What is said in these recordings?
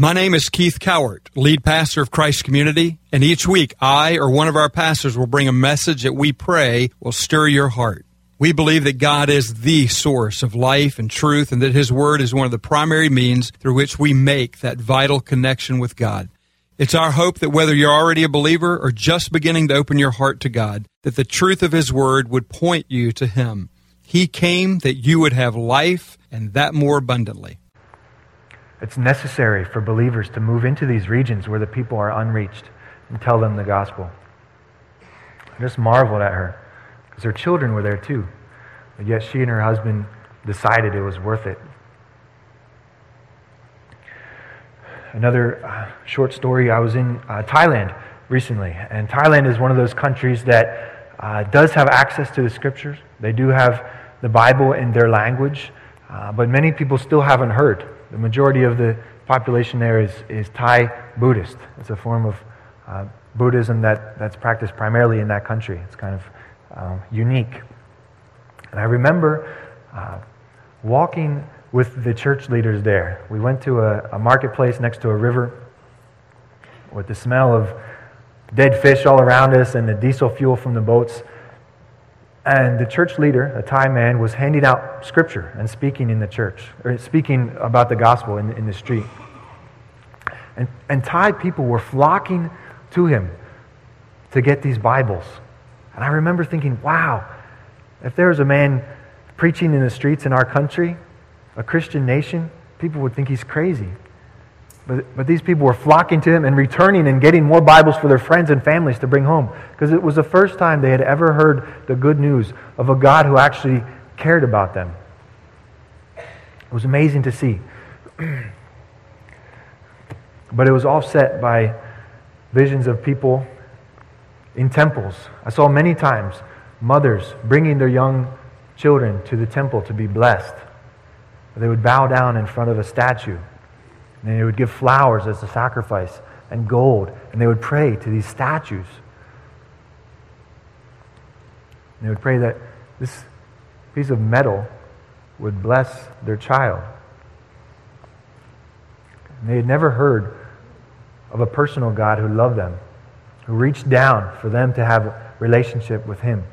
My name is Keith Cowart, lead pastor of Christ Community, and each week I or one of our pastors will bring a message that we pray will stir your heart. We believe that God is the source of life and truth, and that His Word is one of the primary means through which we make that vital connection with God. It's our hope that whether you're already a believer or just beginning to open your heart to God, that the truth of His Word would point you to Him. He came that you would have life and that more abundantly. It's necessary for believers to move into these regions where the people are unreached and tell them the gospel. I just marveled at her because her children were there too. But yet she and her husband decided it was worth it. Another uh, short story I was in uh, Thailand recently, and Thailand is one of those countries that uh, does have access to the scriptures. They do have the Bible in their language, uh, but many people still haven't heard. The majority of the population there is, is Thai Buddhist. It's a form of uh, Buddhism that, that's practiced primarily in that country. It's kind of uh, unique. And I remember uh, walking with the church leaders there. We went to a, a marketplace next to a river with the smell of dead fish all around us and the diesel fuel from the boats. And the church leader, a Thai man, was handing out scripture and speaking in the church, or speaking about the gospel in, in the street. And, and Thai people were flocking to him to get these Bibles. And I remember thinking, wow, if there was a man preaching in the streets in our country, a Christian nation, people would think he's crazy. But, but these people were flocking to him and returning and getting more Bibles for their friends and families to bring home because it was the first time they had ever heard the good news of a God who actually cared about them. It was amazing to see. but it was offset by visions of people in temples. I saw many times mothers bringing their young children to the temple to be blessed. They would bow down in front of a statue and they would give flowers as a sacrifice and gold. And they would pray to these statues. And they would pray that this piece of metal would bless their child. And they had never heard of a personal God who loved them, who reached down for them to have a relationship with Him.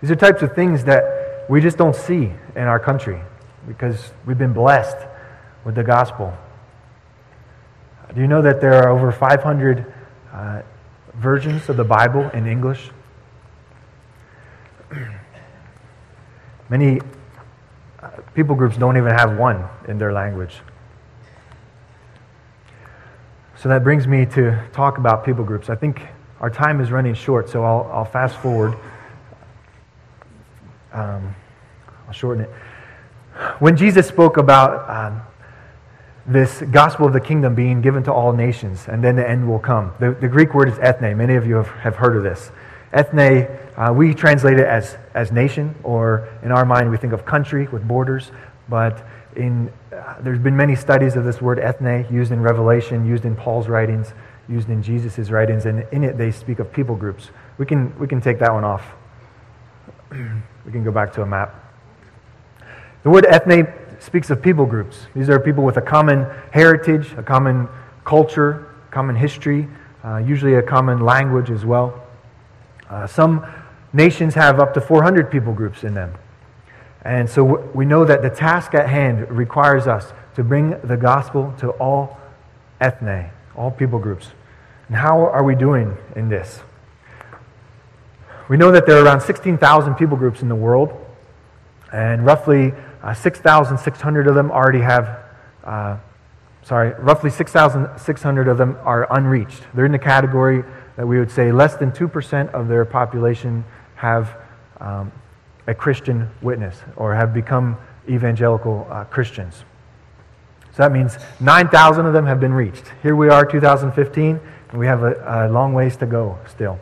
These are types of things that we just don't see in our country because we've been blessed with the gospel. Do you know that there are over 500 uh, versions of the Bible in English? Many uh, people groups don't even have one in their language. So that brings me to talk about people groups. I think our time is running short, so I'll, I'll fast forward. Um, I'll shorten it. When Jesus spoke about um, this gospel of the kingdom being given to all nations, and then the end will come. The, the Greek word is ethne. Many of you have, have heard of this. Ethne, uh, we translate it as, as nation, or in our mind, we think of country with borders. But in, uh, there's been many studies of this word ethne used in Revelation, used in Paul's writings, used in Jesus' writings, and in it they speak of people groups. We can, we can take that one off. we can go back to a map. The word ethne speaks of people groups. These are people with a common heritage, a common culture, common history, uh, usually a common language as well. Uh, some nations have up to 400 people groups in them. And so we know that the task at hand requires us to bring the gospel to all ethne, all people groups. And how are we doing in this? We know that there are around 16,000 people groups in the world, and roughly uh, 6,600 of them already have, uh, sorry, roughly 6,600 of them are unreached. They're in the category that we would say less than 2% of their population have um, a Christian witness or have become evangelical uh, Christians. So that means 9,000 of them have been reached. Here we are, 2015, and we have a, a long ways to go still.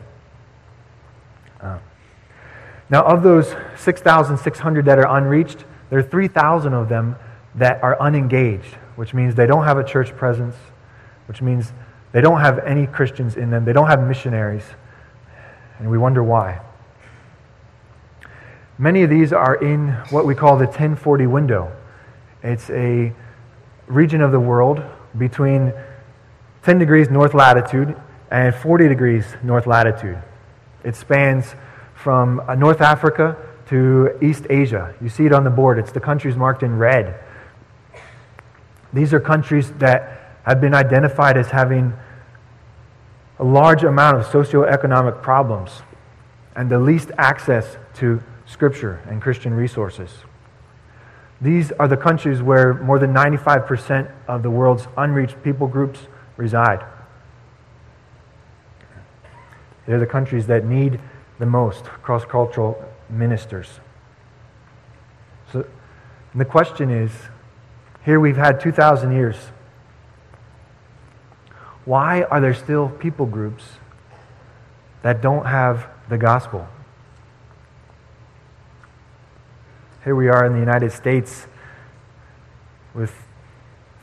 Uh, now, of those 6,600 that are unreached, there are 3,000 of them that are unengaged, which means they don't have a church presence, which means they don't have any Christians in them, they don't have missionaries, and we wonder why. Many of these are in what we call the 1040 window. It's a region of the world between 10 degrees north latitude and 40 degrees north latitude. It spans from uh, North Africa to East Asia. You see it on the board. It's the countries marked in red. These are countries that have been identified as having a large amount of socioeconomic problems and the least access to Scripture and Christian resources. These are the countries where more than 95% of the world's unreached people groups reside. They're the countries that need the most cross cultural ministers. So the question is here we've had 2,000 years. Why are there still people groups that don't have the gospel? Here we are in the United States with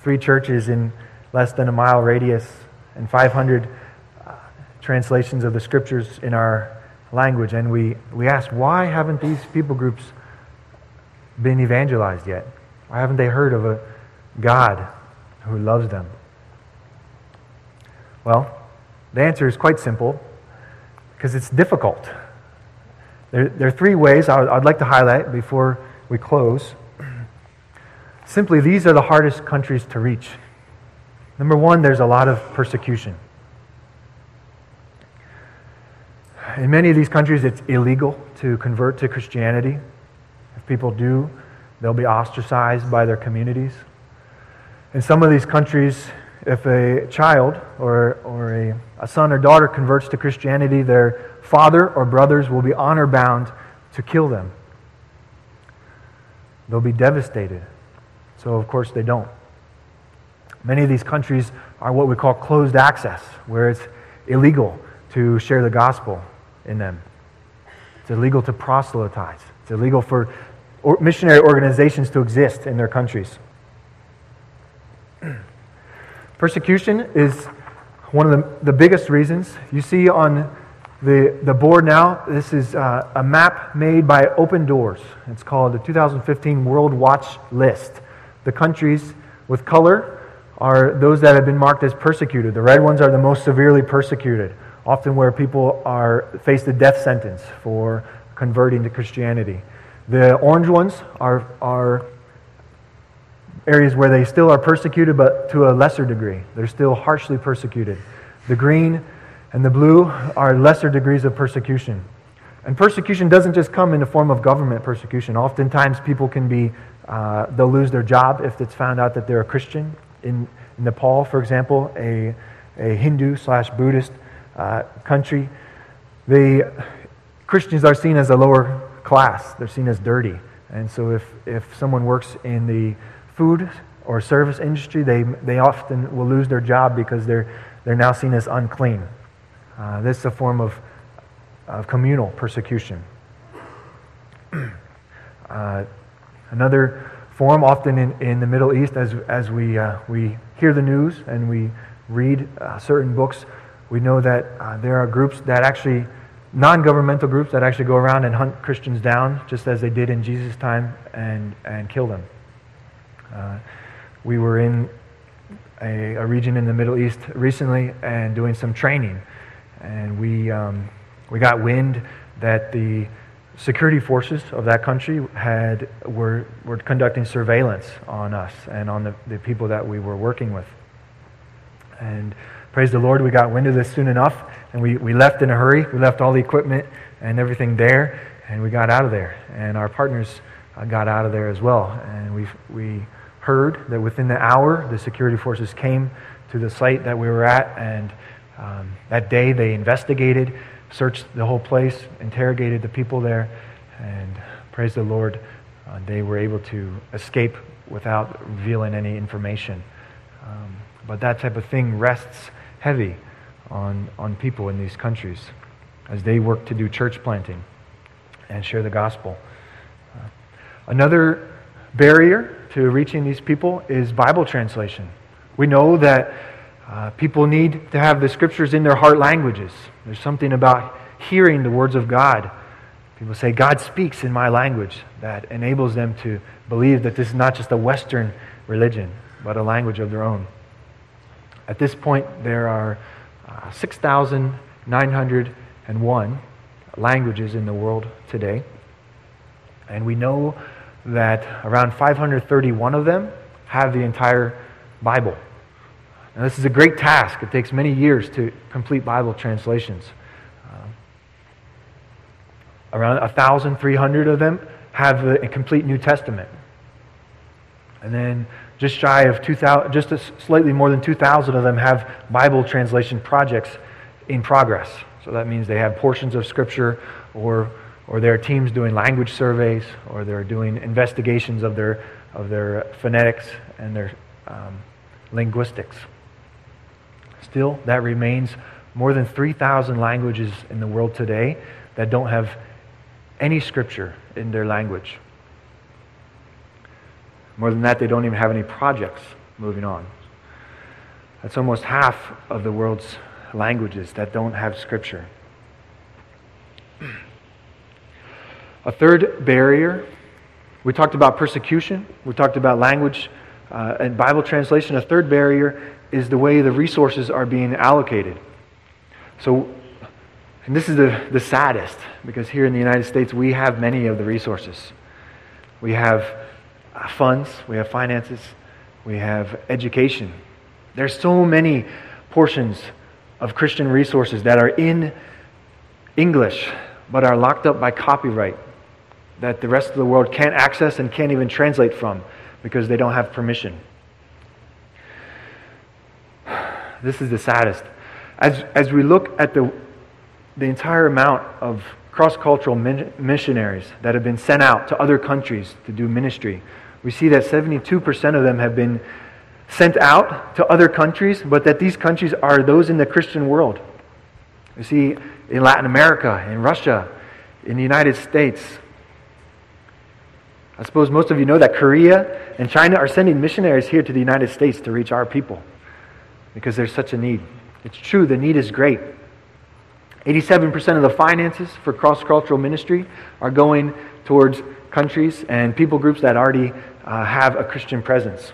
three churches in less than a mile radius and 500 uh, translations of the scriptures in our language. And we, we ask, why haven't these people groups been evangelized yet? Why haven't they heard of a God who loves them? Well, the answer is quite simple because it's difficult. There, there, are three ways I I'd like to highlight before we close. Simply, these are the hardest countries to reach. Number one, there's a lot of persecution. In many of these countries, it's illegal to convert to Christianity. If people do, they'll be ostracized by their communities. In some of these countries, if a child or, or a, a son or daughter converts to Christianity, their father or brothers will be honor bound to kill them. They'll be devastated. So, of course, they don't. Many of these countries are what we call closed access, where it's illegal to share the gospel in them. It's illegal to proselytize. It's illegal for missionary organizations to exist in their countries. Persecution is one of the, the biggest reasons. You see on the, the board now, this is uh, a map made by Open Doors. It's called the 2015 World Watch List. The countries with color are those that have been marked as persecuted. The red ones are the most severely persecuted often where people are face the death sentence for converting to Christianity. The orange ones are, are areas where they still are persecuted, but to a lesser degree. They're still harshly persecuted. The green and the blue are lesser degrees of persecution. And persecution doesn't just come in the form of government persecution. Oftentimes, people can be, uh, they'll lose their job if it's found out that they're a Christian. In, in Nepal, for example, a, a Hindu slash Buddhist uh, country, the Christians are seen as a lower class. They're seen as dirty. And so if, if someone works in the food or service industry, they, they often will lose their job because they're, they're now seen as unclean. Uh, this is a form of, of communal persecution. uh, another form, often in, in the Middle East, as, as we, uh, we hear the news and we read uh, certain books, we know that uh, there are groups that actually, non governmental groups, that actually go around and hunt Christians down, just as they did in Jesus' time, and, and kill them. Uh, we were in a, a, region in the Middle East recently and doing some training, and we, um, we got wind that the security forces of that country had, were, were conducting surveillance on us and on the, the people that we were working with. And praise the Lord, we got wind of this soon enough, and we, we left in a hurry. We left all the equipment and everything there, and we got out of there. And our partners uh, got out of there as well. And we, we heard that within the hour, the security forces came to the site that we were at, and um, that day they investigated, searched the whole place, interrogated the people there, and praise the Lord, uh, they were able to escape without revealing any information. Um, but that type of thing rests heavy on, on people in these countries as they work to do church planting and share the gospel. Uh, another barrier to reaching these people is Bible translation. We know that uh, people need to have the scriptures in their heart languages. There's something about hearing the words of God. People say, God speaks in my language, that enables them to believe that this is not just a Western religion, but a language of their own. At this point, there are uh, 6,901 languages in the world today. And we know that around 531 of them have the entire Bible. Now, this is a great task. It takes many years to complete Bible translations. Uh, around 1,300 of them have the complete New Testament. And then just shy of 2,000, just slightly more than 2,000 of them have Bible translation projects in progress. So that means they have portions of Scripture, or, or there are teams doing language surveys, or they're doing investigations of their, of their phonetics and their um, linguistics. Still, that remains more than 3,000 languages in the world today that don't have any Scripture in their language. More than that, they don't even have any projects moving on. That's almost half of the world's languages that don't have Scripture. A third barrier, we talked about persecution, we talked about language uh, and Bible translation. A third barrier is the way the resources are being allocated. So, and this is the, the saddest, because here in the United States, we have many of the resources. We have funds, we have finances, we have education. There's so many portions of Christian resources that are in English but are locked up by copyright that the rest of the world can't access and can't even translate from because they don't have permission. This is the saddest. As, as we look at the, the entire amount of cross cultural missionaries that have been sent out to other countries to do ministry, we see that 72% of them have been sent out to other countries, but that these countries are those in the Christian world. You see, in Latin America, in Russia, in the United States. I suppose most of you know that Korea and China are sending missionaries here to the United States to reach our people because there's such a need. It's true, the need is great. 87% of the finances for cross cultural ministry are going towards countries and people groups that already uh, have a Christian presence.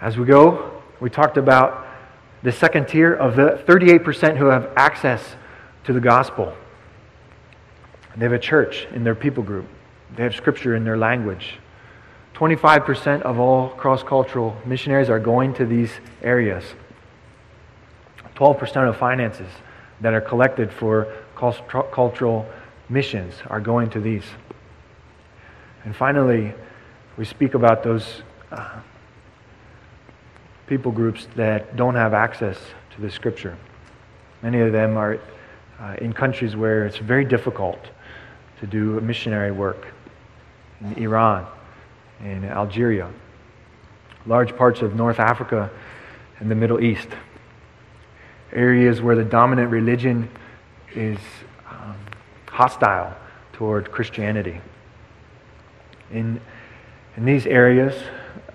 As we go, we talked about the second tier of the 38% who have access to the gospel. They have a church in their people group, they have scripture in their language. 25% of all cross cultural missionaries are going to these areas. 12% of finances that are collected for cultural missions are going to these. And finally, we speak about those uh, people groups that don't have access to the scripture. Many of them are uh, in countries where it's very difficult to do missionary work in Iran, in Algeria, large parts of North Africa and the Middle East, areas where the dominant religion is um, hostile toward Christianity. In, in these areas,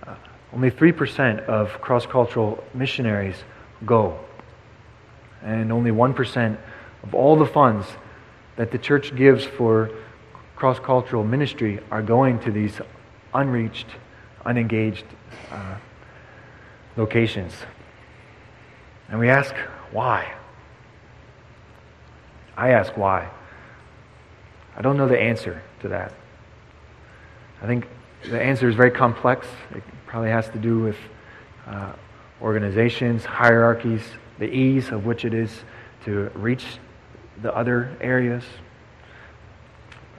uh, only 3% of cross cultural missionaries go, and only 1% of all the funds that the church gives for cross cultural ministry are going to these unreached, unengaged uh, locations. And we ask, why? I ask why. I don't know the answer to that. I think the answer is very complex. It probably has to do with uh, organizations, hierarchies, the ease of which it is to reach the other areas.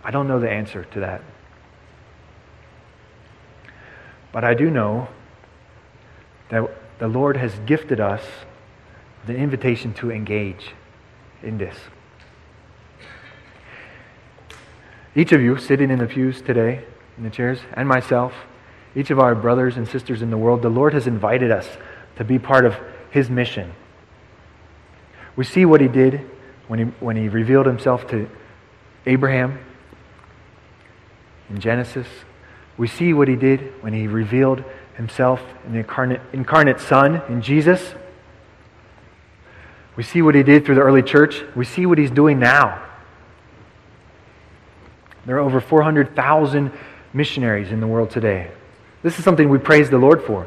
I don't know the answer to that. But I do know that the Lord has gifted us the invitation to engage in this. Each of you sitting in the pews today, in the chairs, and myself, each of our brothers and sisters in the world, the Lord has invited us to be part of His mission. We see what He did when He, when he revealed Himself to Abraham in Genesis. We see what He did when He revealed Himself in the incarnate, incarnate Son in Jesus. We see what He did through the early church. We see what He's doing now. There are over 400,000 missionaries in the world today. This is something we praise the Lord for.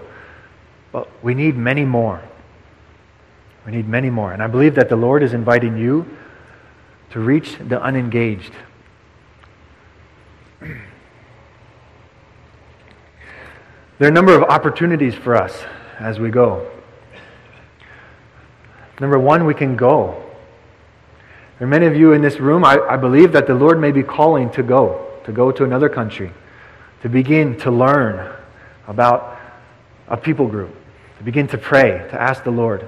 But we need many more. We need many more. And I believe that the Lord is inviting you to reach the unengaged. There are a number of opportunities for us as we go. Number one, we can go. There are many of you in this room, I, I believe that the Lord may be calling to go, to go to another country, to begin to learn about a people group, to begin to pray, to ask the Lord.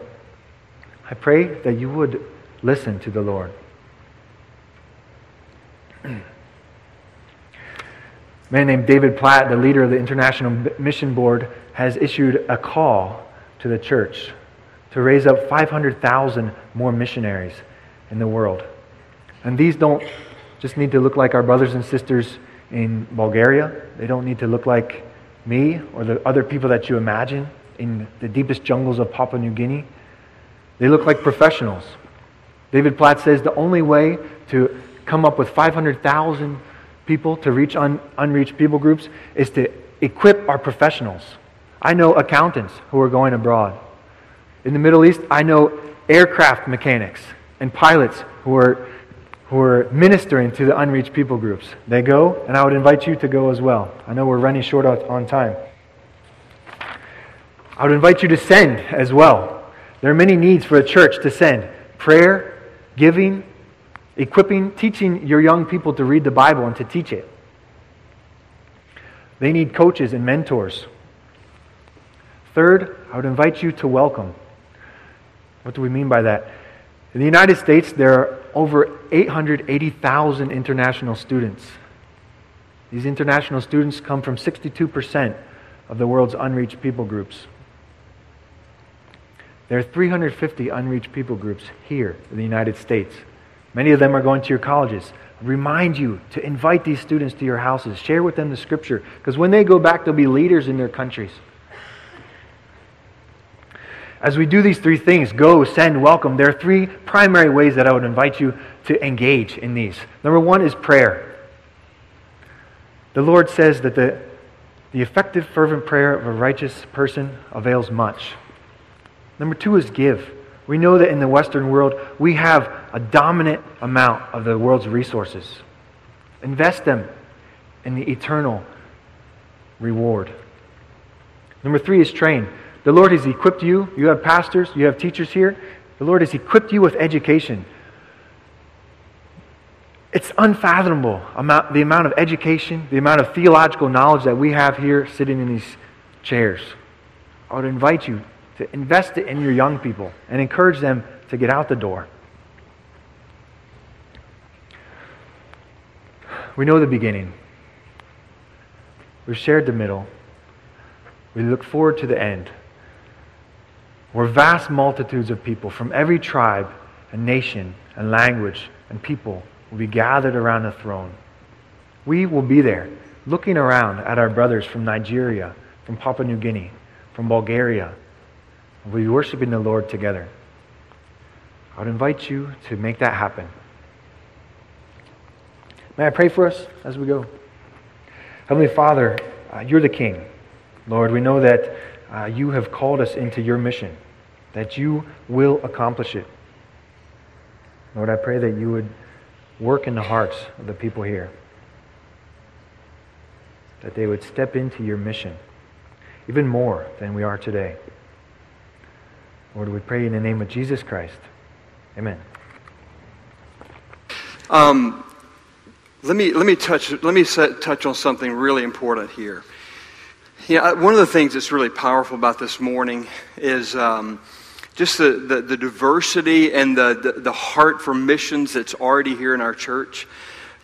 I pray that you would listen to the Lord. A man named David Platt, the leader of the International Mission Board, has issued a call to the church to raise up 500,000 more missionaries in the world. And these don't just need to look like our brothers and sisters in Bulgaria. They don't need to look like me or the other people that you imagine in the deepest jungles of Papua New Guinea. They look like professionals. David Platt says the only way to come up with 500,000 people to reach un- unreached people groups is to equip our professionals. I know accountants who are going abroad. In the Middle East, I know aircraft mechanics and pilots who are, who are ministering to the unreached people groups. They go, and I would invite you to go as well. I know we're running short on time. I would invite you to send as well. There are many needs for a church to send prayer, giving, equipping, teaching your young people to read the Bible and to teach it. They need coaches and mentors. Third, I would invite you to welcome. What do we mean by that? In the United States, there are over 880,000 international students. These international students come from 62% of the world's unreached people groups. There are 350 unreached people groups here in the United States. Many of them are going to your colleges. Remind you to invite these students to your houses. Share with them the scripture. Because when they go back, they'll be leaders in their countries. As we do these three things go, send, welcome there are three primary ways that I would invite you to engage in these. Number one is prayer. The Lord says that the, the effective, fervent prayer of a righteous person avails much. Number two is give. We know that in the Western world, we have a dominant amount of the world's resources. Invest them in the eternal reward. Number three is train. The Lord has equipped you. You have pastors, you have teachers here. The Lord has equipped you with education. It's unfathomable amount, the amount of education, the amount of theological knowledge that we have here sitting in these chairs. I would invite you to invest it in your young people and encourage them to get out the door. We know the beginning. We've shared the middle. We look forward to the end, where vast multitudes of people from every tribe and nation and language and people will be gathered around the throne. We will be there, looking around at our brothers from Nigeria, from Papua New Guinea, from Bulgaria, We'll be worshiping the Lord together. I would invite you to make that happen. May I pray for us as we go? Heavenly Father, uh, you're the King. Lord, we know that uh, you have called us into your mission, that you will accomplish it. Lord, I pray that you would work in the hearts of the people here, that they would step into your mission even more than we are today. Lord, we pray in the name of Jesus Christ. Amen. Um, let me let me touch let me touch on something really important here. Yeah, one of the things that's really powerful about this morning is um, just the, the, the, diversity and the, the, the, heart for missions that's already here in our church.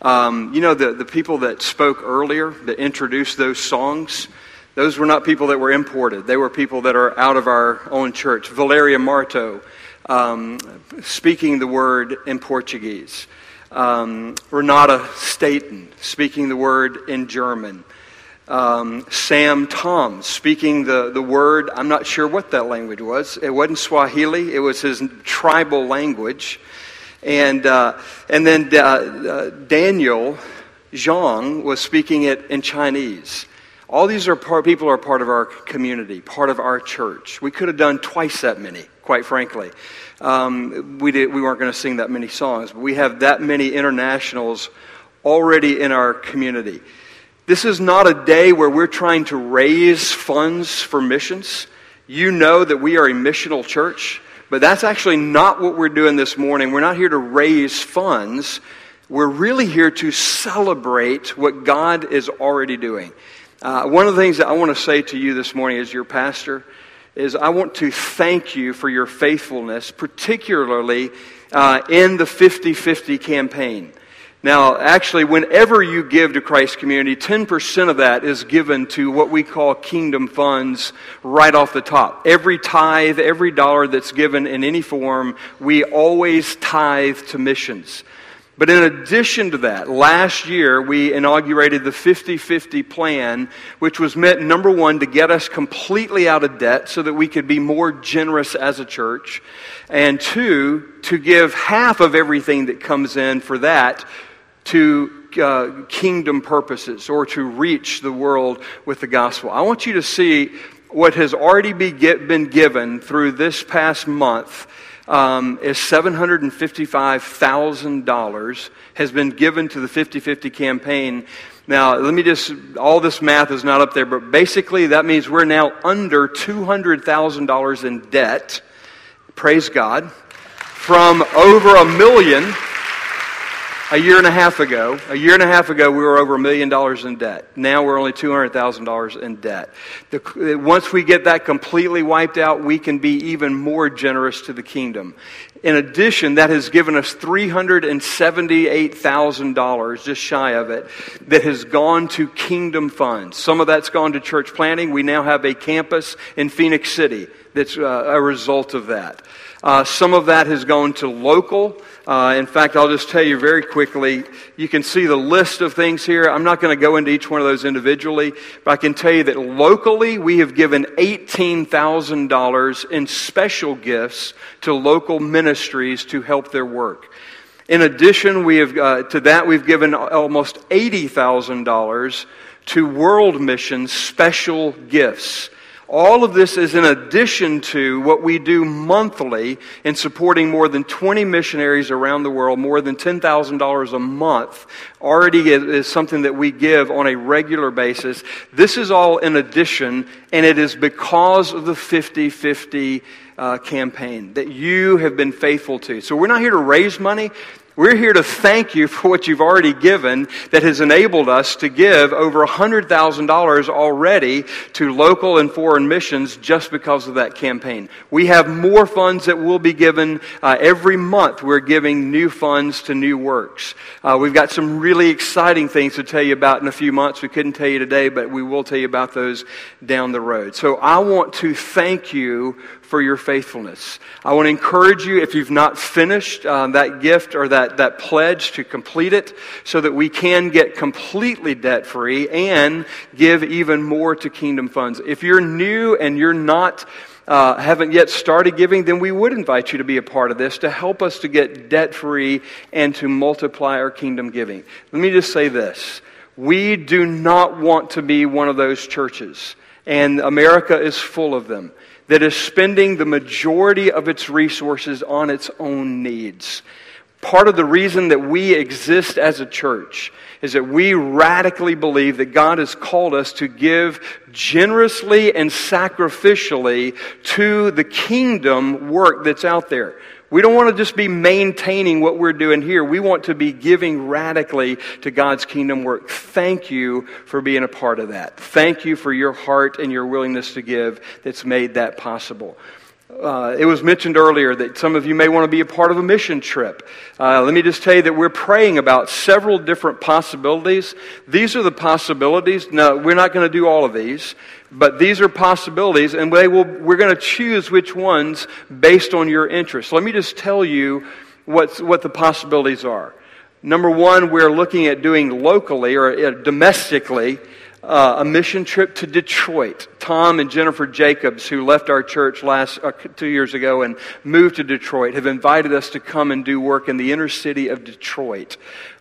Um, you know, the, the people that spoke earlier, that introduced those songs, those were not people that were imported. They were people that are out of our own church. Valeria Marto, um, speaking the word in Portuguese. Um, Renata Staten, speaking the word in German. Um, Sam Tom, speaking the, the word, I'm not sure what that language was. It wasn't Swahili, it was his tribal language. And, uh, and then uh, uh, Daniel Zhang was speaking it in Chinese. All these are part, people are part of our community, part of our church. We could have done twice that many, quite frankly. Um, we, did, we weren't going to sing that many songs, but we have that many internationals already in our community. This is not a day where we're trying to raise funds for missions. You know that we are a missional church, but that's actually not what we're doing this morning. We're not here to raise funds. We're really here to celebrate what God is already doing. Uh, one of the things that I want to say to you this morning as your pastor is I want to thank you for your faithfulness, particularly uh, in the 50 50 campaign. Now, actually, whenever you give to Christ Community, 10% of that is given to what we call kingdom funds right off the top. Every tithe, every dollar that's given in any form, we always tithe to missions. But in addition to that, last year we inaugurated the 50 50 plan, which was meant, number one, to get us completely out of debt so that we could be more generous as a church, and two, to give half of everything that comes in for that to uh, kingdom purposes or to reach the world with the gospel. I want you to see what has already be get, been given through this past month. Um, is $755,000 has been given to the 50-50 campaign. Now, let me just, all this math is not up there, but basically that means we're now under $200,000 in debt. Praise God. From over a million a year and a half ago, a year and a half ago, we were over a million dollars in debt. Now we're only $200,000 in debt. The, once we get that completely wiped out, we can be even more generous to the kingdom. In addition, that has given us $378,000, just shy of it, that has gone to kingdom funds. Some of that's gone to church planting. We now have a campus in Phenix City that's uh, a result of that. Uh, some of that has gone to local. Uh, in fact, I'll just tell you very quickly. You can see the list of things here. I'm not going to go into each one of those individually, but I can tell you that locally we have given $18,000 in special gifts to local ministries to help their work. In addition, we have, uh, to that, we've given almost $80,000 to world mission special gifts. All of this is in addition to what we do monthly in supporting more than 20 missionaries around the world, more than $10,000 a month. Already is something that we give on a regular basis. This is all in addition, and it is because of the 50 50 uh, campaign that you have been faithful to. So we're not here to raise money. We're here to thank you for what you've already given that has enabled us to give over $100,000 already to local and foreign missions just because of that campaign. We have more funds that will be given uh, every month. We're giving new funds to new works. Uh, we've got some really exciting things to tell you about in a few months. We couldn't tell you today, but we will tell you about those down the road. So I want to thank you for your faithfulness. I want to encourage you, if you've not finished um, that gift or that, that pledge, to complete it so that we can get completely debt free and give even more to kingdom funds. If you're new and you're not uh, haven't yet started giving, then we would invite you to be a part of this to help us to get debt free and to multiply our kingdom giving. Let me just say this. We do not want to be one of those churches, and America is full of them that is spending the majority of its resources on its own needs. Part of the reason that we exist as a church is that we radically believe that God has called us to give generously and sacrificially to the kingdom work that's out there. We don't want to just be maintaining what we're doing here. We want to be giving radically to God's kingdom work. Thank you for being a part of that. Thank you for your heart and your willingness to give that's made that possible. Uh, it was mentioned earlier that some of you may want to be a part of a mission trip. Uh, let me just tell you that we're praying about several different possibilities. These are the possibilities. Now, we're not going to do all of these, but these are possibilities, and they will, we're going to choose which ones based on your interest. Let me just tell you what's, what the possibilities are. Number one, we're looking at doing locally or uh, domestically uh, a mission trip to Detroit. Tom and Jennifer Jacobs, who left our church last uh, two years ago and moved to Detroit, have invited us to come and do work in the inner city of Detroit.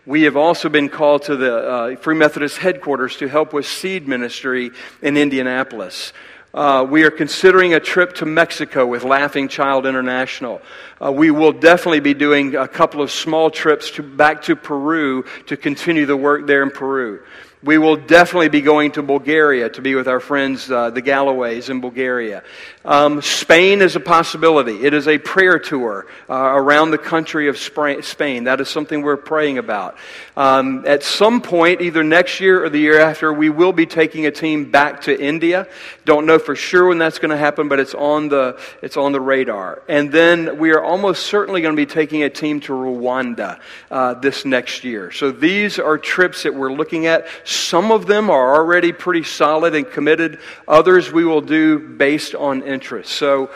We have also been called to the uh, Free Methodist headquarters to help with seed ministry in Indianapolis. Uh, we are considering a trip to Mexico with Laughing Child International. Uh, we will definitely be doing a couple of small trips to, back to Peru to continue the work there in Peru. We will definitely be going to Bulgaria to be with our friends, uh, the Galloways in Bulgaria. Um, Spain is a possibility. It is a prayer tour uh, around the country of Spain. That is something we're praying about. Um, at some point, either next year or the year after, we will be taking a team back to India. Don't know for sure when that's going to happen, but it's on the it's on the radar. And then we are almost certainly going to be taking a team to Rwanda uh, this next year. So these are trips that we're looking at. Some of them are already pretty solid and committed. Others we will do based on interest. So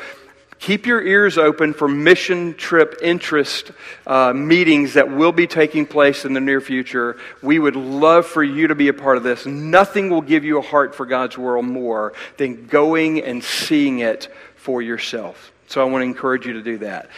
keep your ears open for mission trip interest uh, meetings that will be taking place in the near future. We would love for you to be a part of this. Nothing will give you a heart for God's world more than going and seeing it for yourself. So I want to encourage you to do that.